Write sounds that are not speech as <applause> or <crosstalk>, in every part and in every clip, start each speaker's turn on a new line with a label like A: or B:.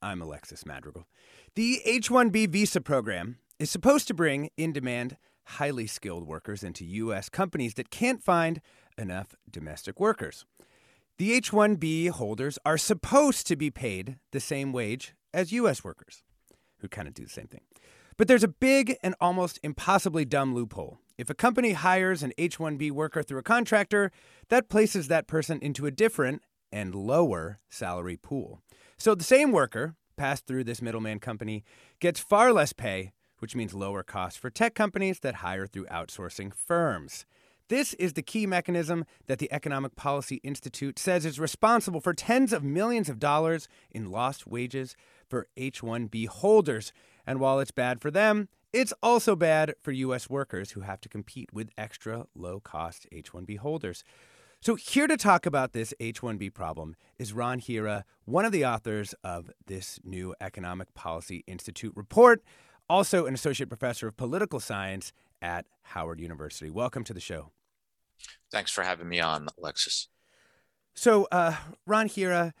A: I'm Alexis Madrigal. The H 1B visa program is supposed to bring in demand, highly skilled workers into U.S. companies that can't find enough domestic workers. The H 1B holders are supposed to be paid the same wage as U.S. workers, who kind of do the same thing. But there's a big and almost impossibly dumb loophole. If a company hires an H 1B worker through a contractor, that places that person into a different and lower salary pool. So the same worker passed through this middleman company gets far less pay, which means lower costs for tech companies that hire through outsourcing firms. This is the key mechanism that the Economic Policy Institute says is responsible for tens of millions of dollars in lost wages for H 1B holders. And while it's bad for them, it's also bad for U.S. workers who have to compete with extra low cost H 1B holders. So, here to talk about this H 1B problem is Ron Hira, one of the authors of this new Economic Policy Institute report, also an associate professor of political science at Howard University. Welcome to the show.
B: Thanks for having me on, Alexis.
A: So, uh, Ron Hira,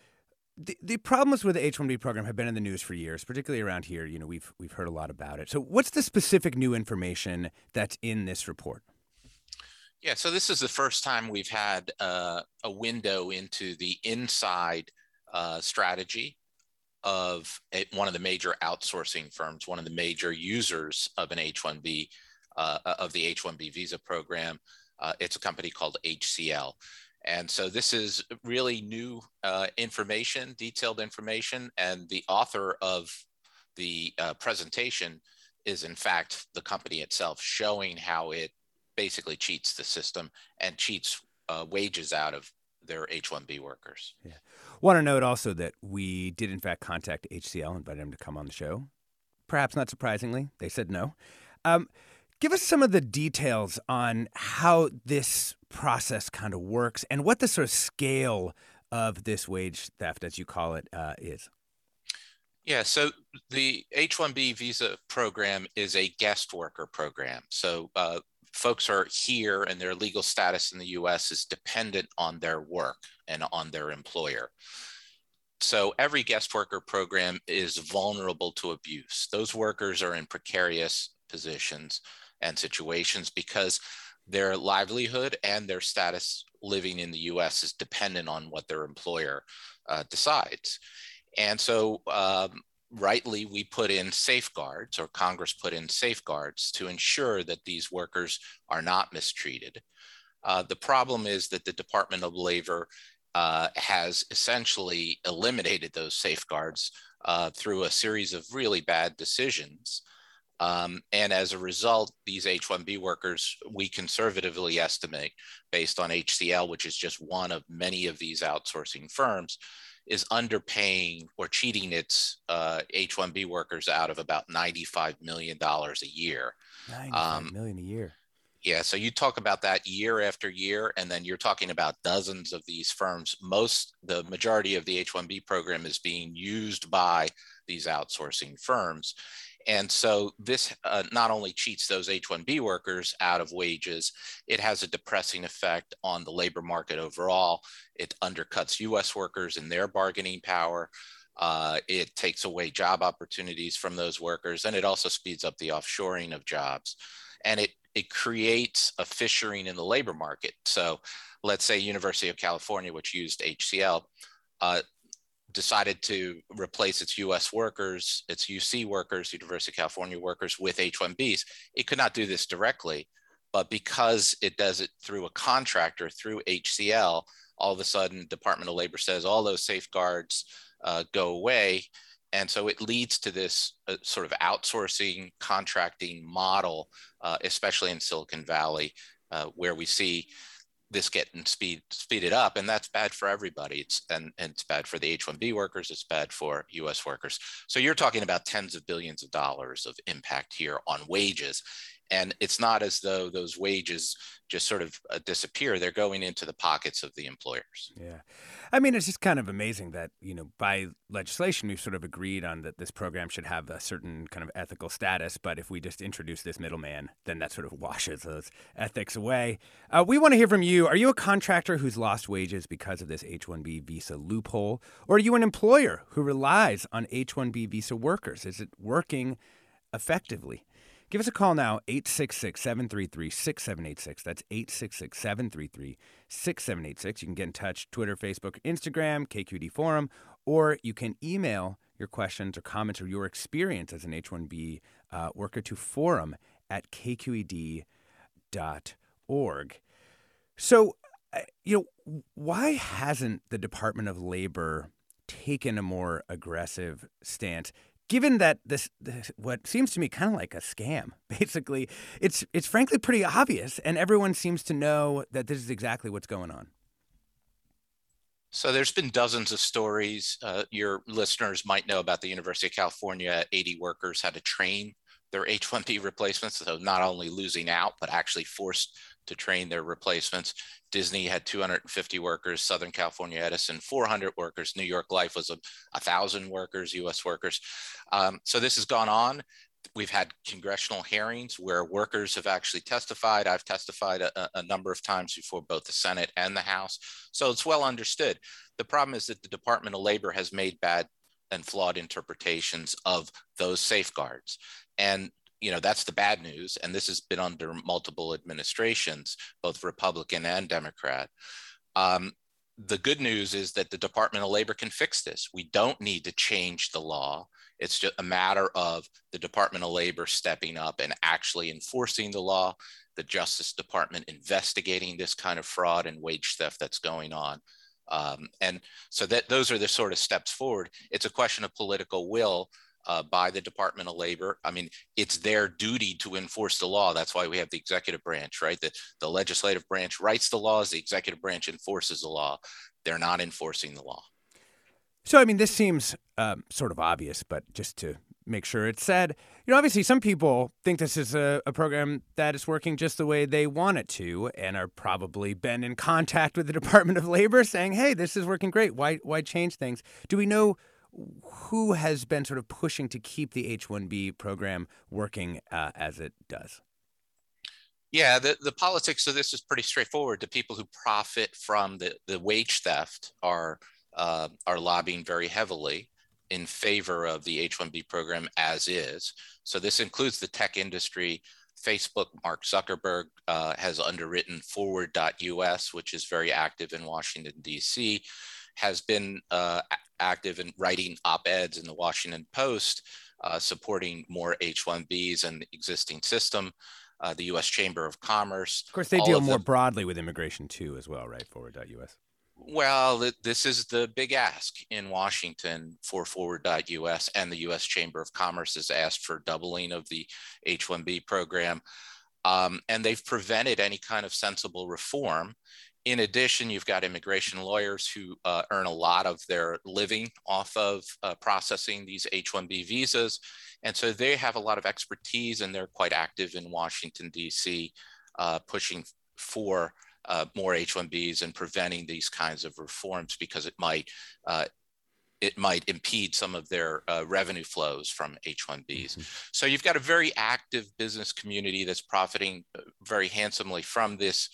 A: the, the problems with the H one B program have been in the news for years, particularly around here. You know, we've we've heard a lot about it. So, what's the specific new information that's in this report?
B: Yeah, so this is the first time we've had uh, a window into the inside uh, strategy of a, one of the major outsourcing firms, one of the major users of an H-1B uh, of the H-1B visa program. Uh, it's a company called HCL. And so this is really new uh, information, detailed information, and the author of the uh, presentation is in fact the company itself showing how it basically cheats the system and cheats uh, wages out of their H-1B workers.
A: Yeah. Want to note also that we did in fact contact HCL, invited them to come on the show. Perhaps not surprisingly, they said no. Um, give us some of the details on how this process kind of works and what the sort of scale of this wage theft, as you call it, uh, is.
B: Yeah, so the H 1B visa program is a guest worker program. So uh, folks are here and their legal status in the US is dependent on their work and on their employer. So every guest worker program is vulnerable to abuse. Those workers are in precarious positions and situations because their livelihood and their status living in the US is dependent on what their employer uh, decides. And so um, rightly we put in safeguards or congress put in safeguards to ensure that these workers are not mistreated. Uh, the problem is that the department of labor uh, has essentially eliminated those safeguards uh, through a series of really bad decisions. Um, and as a result, these H 1B workers, we conservatively estimate, based on HCL, which is just one of many of these outsourcing firms, is underpaying or cheating its uh, H-1B workers out of about $95 million a year.
A: Ninety-five um, million a year.
B: Yeah, so you talk about that year after year, and then you're talking about dozens of these firms. Most, the majority of the H-1B program is being used by these outsourcing firms. And so this uh, not only cheats those H 1B workers out of wages, it has a depressing effect on the labor market overall. It undercuts US workers and their bargaining power. Uh, it takes away job opportunities from those workers, and it also speeds up the offshoring of jobs. And it, it creates a fissuring in the labor market. So let's say University of California, which used HCL, uh, decided to replace its US workers, its UC workers, University of California workers with H-1Bs. It could not do this directly, but because it does it through a contractor, through HCL, all of a sudden Department of Labor says all those safeguards uh, go away. And so it leads to this uh, sort of outsourcing contracting model, uh, especially in Silicon Valley, uh, where we see this getting speed speeded up and that's bad for everybody. It's and, and it's bad for the h1b workers it's bad for us workers. So you're talking about tens of billions of dollars of impact here on wages and it's not as though those wages just sort of uh, disappear they're going into the pockets of the employers.
A: Yeah. I mean it's just kind of amazing that you know by legislation we've sort of agreed on that this program should have a certain kind of ethical status but if we just introduce this middleman then that sort of washes those ethics away. Uh, we want to hear from you. Are you a contractor who's lost wages because of this h1b visa loophole or are you an employer who relies on h1b visa workers? Is it working effectively Give us a call now, 866 733 6786. That's 866 733 6786. You can get in touch Twitter, Facebook, Instagram, KQED Forum, or you can email your questions or comments or your experience as an H 1B uh, worker to forum at kqed.org. So, uh, you know, why hasn't the Department of Labor taken a more aggressive stance? Given that this, this, what seems to me kind of like a scam <laughs> basically it's it's frankly pretty obvious and everyone seems to know that this is exactly what's going on.
B: So there's been dozens of stories uh, your listeners might know about the university of california 80 workers had to train their h1b replacements so not only losing out but actually forced to train their replacements. Disney had 250 workers, Southern California Edison 400 workers, New York Life was a, a thousand workers, U.S. workers. Um, so this has gone on. We've had congressional hearings where workers have actually testified. I've testified a, a number of times before both the Senate and the House. So it's well understood. The problem is that the Department of Labor has made bad and flawed interpretations of those safeguards. And you know that's the bad news and this has been under multiple administrations both republican and democrat. Um, the good news is that the department of labor can fix this. We don't need to change the law. It's just a matter of the department of labor stepping up and actually enforcing the law the justice department investigating this kind of fraud and wage theft that's going on. Um, and so that those are the sort of steps forward. It's a question of political will uh, by the Department of Labor. I mean, it's their duty to enforce the law. That's why we have the executive branch, right? The, the legislative branch writes the laws, the executive branch enforces the law. They're not enforcing the law.
A: So, I mean, this seems um, sort of obvious, but just to make sure it's said, you know, obviously some people think this is a, a, program that is working just the way they want it to and are probably been in contact with the <laughs> Department of Labor saying, hey, this is working great. Why, why change things? Do we know who has been sort of pushing to keep the H 1B program working uh, as it does?
B: Yeah, the, the politics of this is pretty straightforward. The people who profit from the, the wage theft are, uh, are lobbying very heavily in favor of the H 1B program as is. So this includes the tech industry. Facebook, Mark Zuckerberg uh, has underwritten FWD.us, which is very active in Washington, D.C has been uh, active in writing op-eds in the Washington Post, uh, supporting more H-1Bs and the existing system. Uh, the U.S. Chamber of Commerce.
A: Of course, they deal more broadly with immigration too, as well, right? FWD.us.
B: Well, this is the big ask in Washington for FWD.us, and the U.S. Chamber of Commerce has asked for doubling of the H-1B program, um, and they've prevented any kind of sensible reform in addition, you've got immigration lawyers who uh, earn a lot of their living off of uh, processing these H 1B visas. And so they have a lot of expertise and they're quite active in Washington, D.C., uh, pushing for uh, more H 1Bs and preventing these kinds of reforms because it might. Uh, it might impede some of their uh, revenue flows from H-1Bs. Mm-hmm. So you've got a very active business community that's profiting very handsomely from this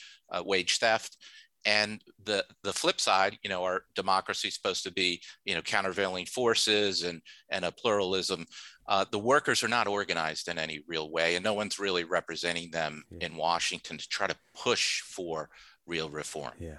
B: wage theft and the the flip side you know our democracy is supposed to be you know countervailing forces and and a pluralism uh, the workers are not organized in any real way and no one's really representing them yeah. in washington to try to push for real reform
A: yeah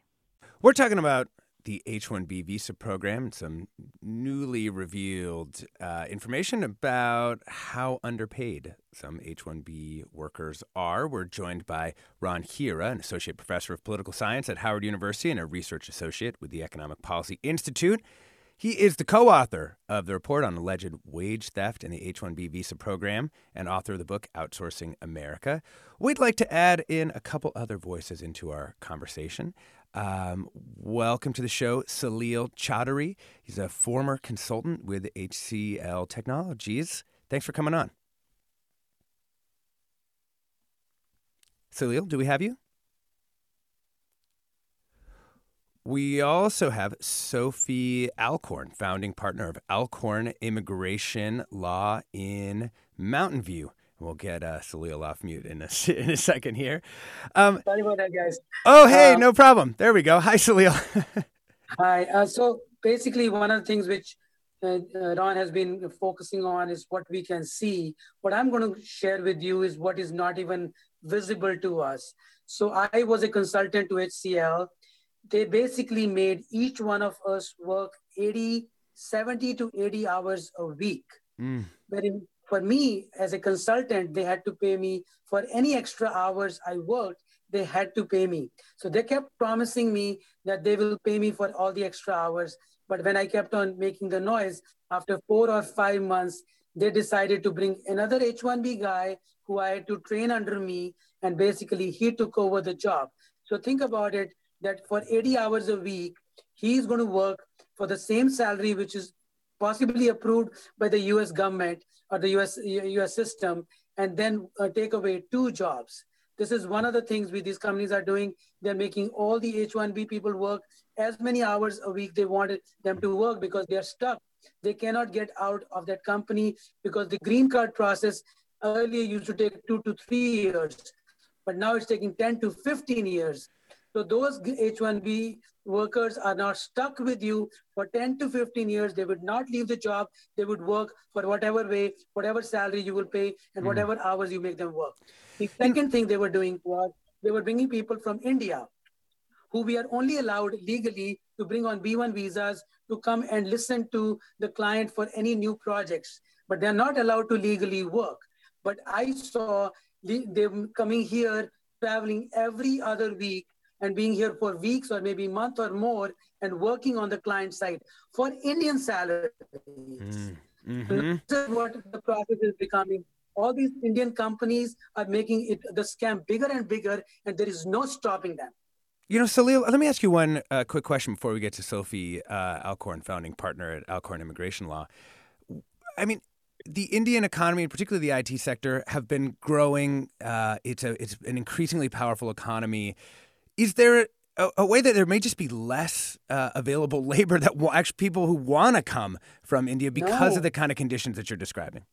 A: We're talking about the H 1B visa program, and some newly revealed uh, information about how underpaid some H 1B workers are. We're joined by Ron Hira, an associate professor of political science at Howard University and a research associate with the Economic Policy Institute. He is the co author of the report on alleged wage theft in the H 1B visa program and author of the book Outsourcing America. We'd like to add in a couple other voices into our conversation. Um, welcome to the show, Salil Chaudhary. He's a former consultant with HCL Technologies. Thanks for coming on. Salil, do we have you? We also have Sophie Alcorn, founding partner of Alcorn Immigration Law in Mountain View. We'll get uh, Salil off mute in a, <laughs> in a second here.
C: Um, Sorry about that, guys.
A: Oh, hey, um, no problem. There we go. Hi, Salil. <laughs>
C: hi. Uh, so basically, one of the things which uh, uh, Ron has been focusing on is what we can see. What I'm going to share with you is what is not even visible to us. So I was a consultant to HCL. They basically made each one of us work 80, 70 to 80 hours a week. Mm. Wherein for me as a consultant they had to pay me for any extra hours i worked they had to pay me. So they kept promising me that they will pay me for all the extra hours. But when i kept on making the noise after four or five months they decided to bring another h1b guy who i had to train under me and basically he took over the job. So think about it that for 80 hours a week he's going to work for the same salary which is possibly approved by the US government or the US, US system, and then uh, take away two jobs. This is one of the things we, these companies are doing. They're making all the H-1B people work as many hours a week they wanted them to work because they're stuck. They cannot get out of that company because the green card process earlier used to take two to three years, but now it's taking 10 to 15 years. So those H-1B workers are not stuck with you for 10 to 15 years. They would not leave the job. They would work for whatever way, whatever salary you will pay, and mm. whatever hours you make them work. The second thing they were doing was they were bringing people from India who we are only allowed legally to bring on B1 visas to come and listen to the client for any new projects, but they're not allowed to legally work. But I saw them coming here, traveling every other week and being here for weeks or maybe a month or more and working on the client side for Indian salaries. Mm. Mm-hmm. This is what the process is becoming. All these Indian companies are making it the scam bigger and bigger, and there is no stopping them.
A: You know, Salil, let me ask you one uh, quick question before we get to Sophie uh, Alcorn, founding partner at Alcorn Immigration Law. I mean, the Indian economy, and particularly the IT sector, have been growing. Uh, it's a it's an increasingly powerful economy. Is there a, a way that there may just be less uh, available <laughs> labor that will actually people who want to come from India because no. of the kind of conditions that you're describing?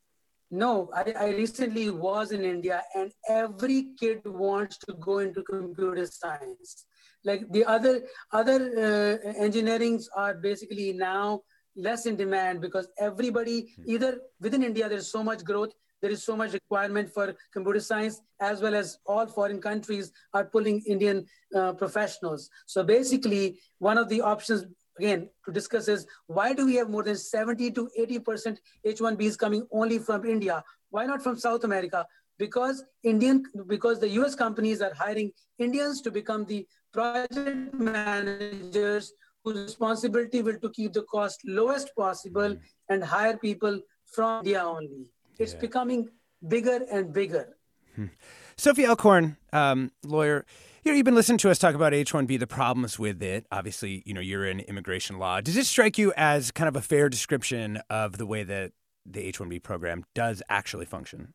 C: No, I, I, recently was in India, and every kid wants to go into computer science. Like the other other uh, engineerings are basically now less in demand because everybody hmm. either within India there's so much growth there is so much requirement for computer science as well as all foreign countries are pulling indian uh, professionals so basically one of the options again to discuss is why do we have more than 70 to 80 percent h1bs coming only from india why not from south america because indian because the us companies are hiring indians to become the project managers whose responsibility will to keep the cost lowest possible mm. and hire people from India only. It's yeah. becoming bigger and bigger.
A: Hmm. Sophie Alcorn, um, lawyer, you know, you've been listening to us talk about H-1B, the problems with it. Obviously, you know, you're in immigration law. Does this strike you as kind of a fair description of the way that the H-1B program does actually function?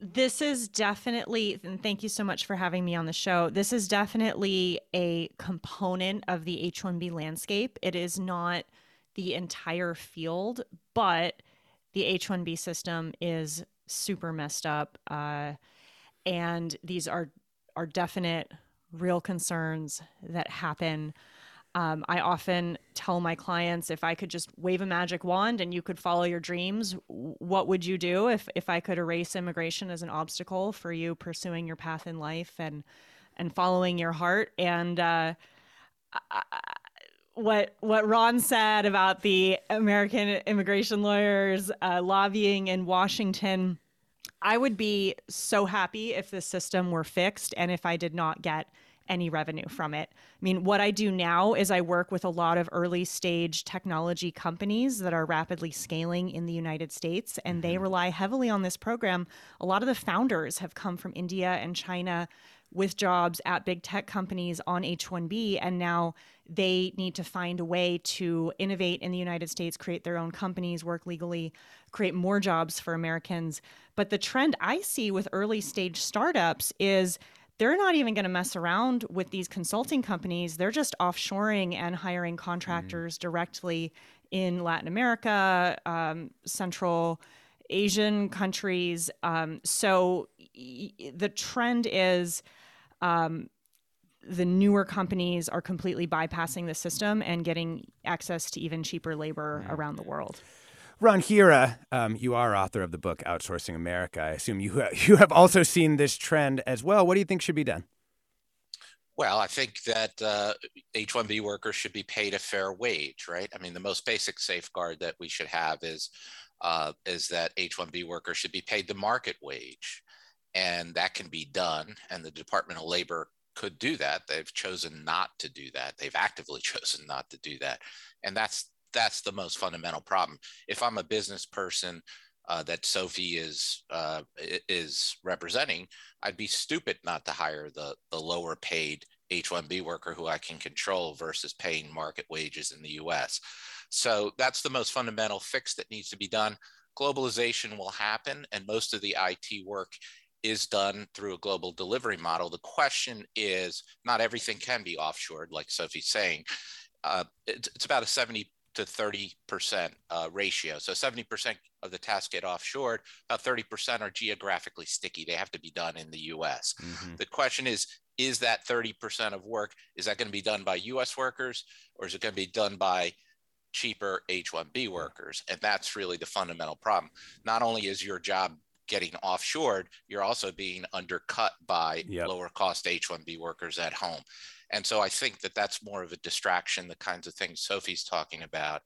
D: This is definitely, and thank you so much for having me on the show. This is definitely a component of the H 1B landscape. It is not the entire field, but the H 1B system is super messed up. Uh, and these are, are definite real concerns that happen um, I often tell my clients if I could just wave a magic wand and you could follow your dreams, what would you do if, if I could erase immigration as an obstacle for you pursuing your path in life and and following your heart? And uh, I, what what Ron said about the American immigration lawyers uh, lobbying in Washington, I would be so happy if the system were fixed and if I did not get any revenue from it. I mean, what I do now is I work with a lot of early stage technology companies that are rapidly scaling in the United States, and they mm-hmm. rely heavily on this program. A lot of the founders have come from India and China with jobs at big tech companies on H 1B, and now they need to find a way to innovate in the United States, create their own companies, work legally, create more jobs for Americans. But the trend I see with early stage startups is they're not even going to mess around with these consulting companies. They're just offshoring and hiring contractors mm. directly in Latin America, um, Central Asian countries. Um, so y- the trend is um, the newer companies are completely bypassing the system and getting access to even cheaper labor around the world.
A: Ron Hira, um, you are author of the book Outsourcing America. I assume you <laughs> you have also seen this trend as well. What do you think should be done?
B: Well, I think that uh, H 1B workers should be paid a fair wage, right? I mean, the most basic safeguard that we should have is uh, is that H 1B workers should be paid the market wage, and that can be done. And the Department of Labor could do that. They've chosen not to do that. They've actively <laughs> chosen not to do that, and that's that's the most fundamental problem. If I'm a business person uh, that Sophie is uh, is representing, I'd be stupid not to hire the the lower paid H-1B worker who I can control versus paying market wages in the U.S. So that's the most fundamental fix that needs to be done. Globalization will happen, and most of the IT work is done through a global delivery model. The question is, not everything can be offshored, like Sophie's saying. Uh, it's, it's about a 70 to 30% uh, ratio. So 70% of the tasks get offshored, about 30% are geographically sticky. They have to be done in the US. Mm-hmm. The question is, is that 30% of work, is that going to be done by US workers or is it going to be done by cheaper H1B workers? And that's really the fundamental problem. Not only is your job getting offshored, you're also being undercut by yep. lower cost H1B workers at home. And so I think that that's more of a distraction, the kinds of things Sophie's talking about.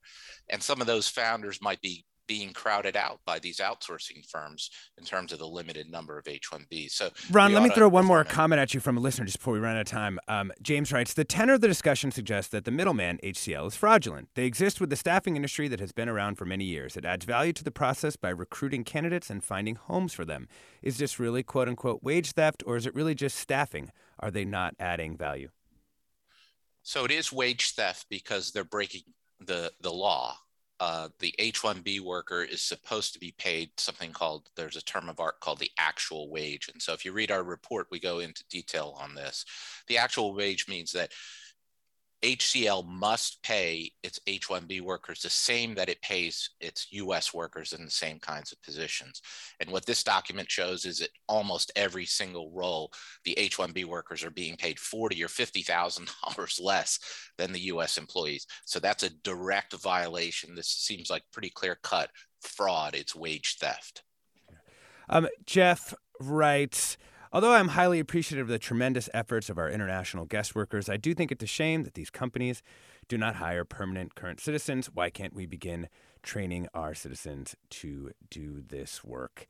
B: And some of those founders might be being crowded out by these outsourcing firms in terms of the limited number of H-1Bs. So,
A: Ron, let me throw one more comment at you from a listener just before we run out of time. Um, James writes, the tenor of the discussion suggests that the middleman, HCL, is fraudulent. They exist with the staffing industry that has been around for many years. It adds value to the process by recruiting candidates and finding homes for them. Is this really quote unquote wage theft or is it really just staffing? Are they not adding value?
B: So it is wage theft because they're breaking the the law. Uh, the H-1B worker is supposed to be paid something called there's a term of art called the actual wage. And so if you read our report, we go into detail on this. The actual wage means that HCL must pay its H 1B workers the same that it pays its US workers in the same kinds of positions. And what this document shows is that almost every single role, the H 1B workers are being paid 40 or $50,000 <laughs> less than the US employees. So that's a direct violation. This seems like pretty clear cut fraud, it's wage theft.
A: Um, Jeff writes, Although I'm highly appreciative of the tremendous efforts of our international guest workers, I do think it's a shame that these companies do not hire permanent current citizens. Why can't we begin training our citizens to do this work?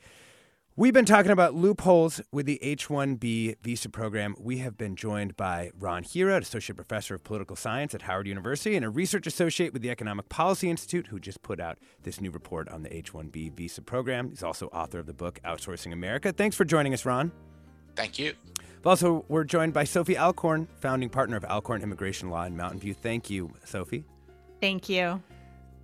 A: We've been talking about loopholes with the H 1B visa program. We have been joined by Ron Hira, Associate Professor of Political Science at Howard University and a research associate with the Economic Policy Institute, who just put out this new report on the H 1B visa program. He's also author of the book Outsourcing America. Thanks for joining us, Ron.
B: Thank you.
A: Also, we're joined by Sophie Alcorn, founding partner of Alcorn Immigration Law in Mountain View. Thank you, Sophie.
D: Thank you.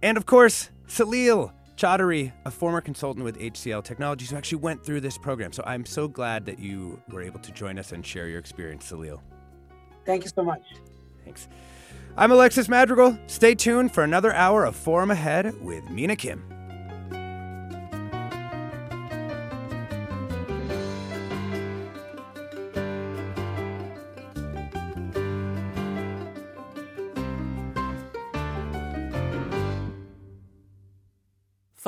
A: And of course, Salil Chaudhary, a former consultant with HCL Technologies who actually went through this program. So I'm so glad that you were able to join us and share your experience, Salil.
C: Thank you so much.
A: Thanks. I'm Alexis Madrigal. Stay tuned for another hour of Forum Ahead with Mina Kim.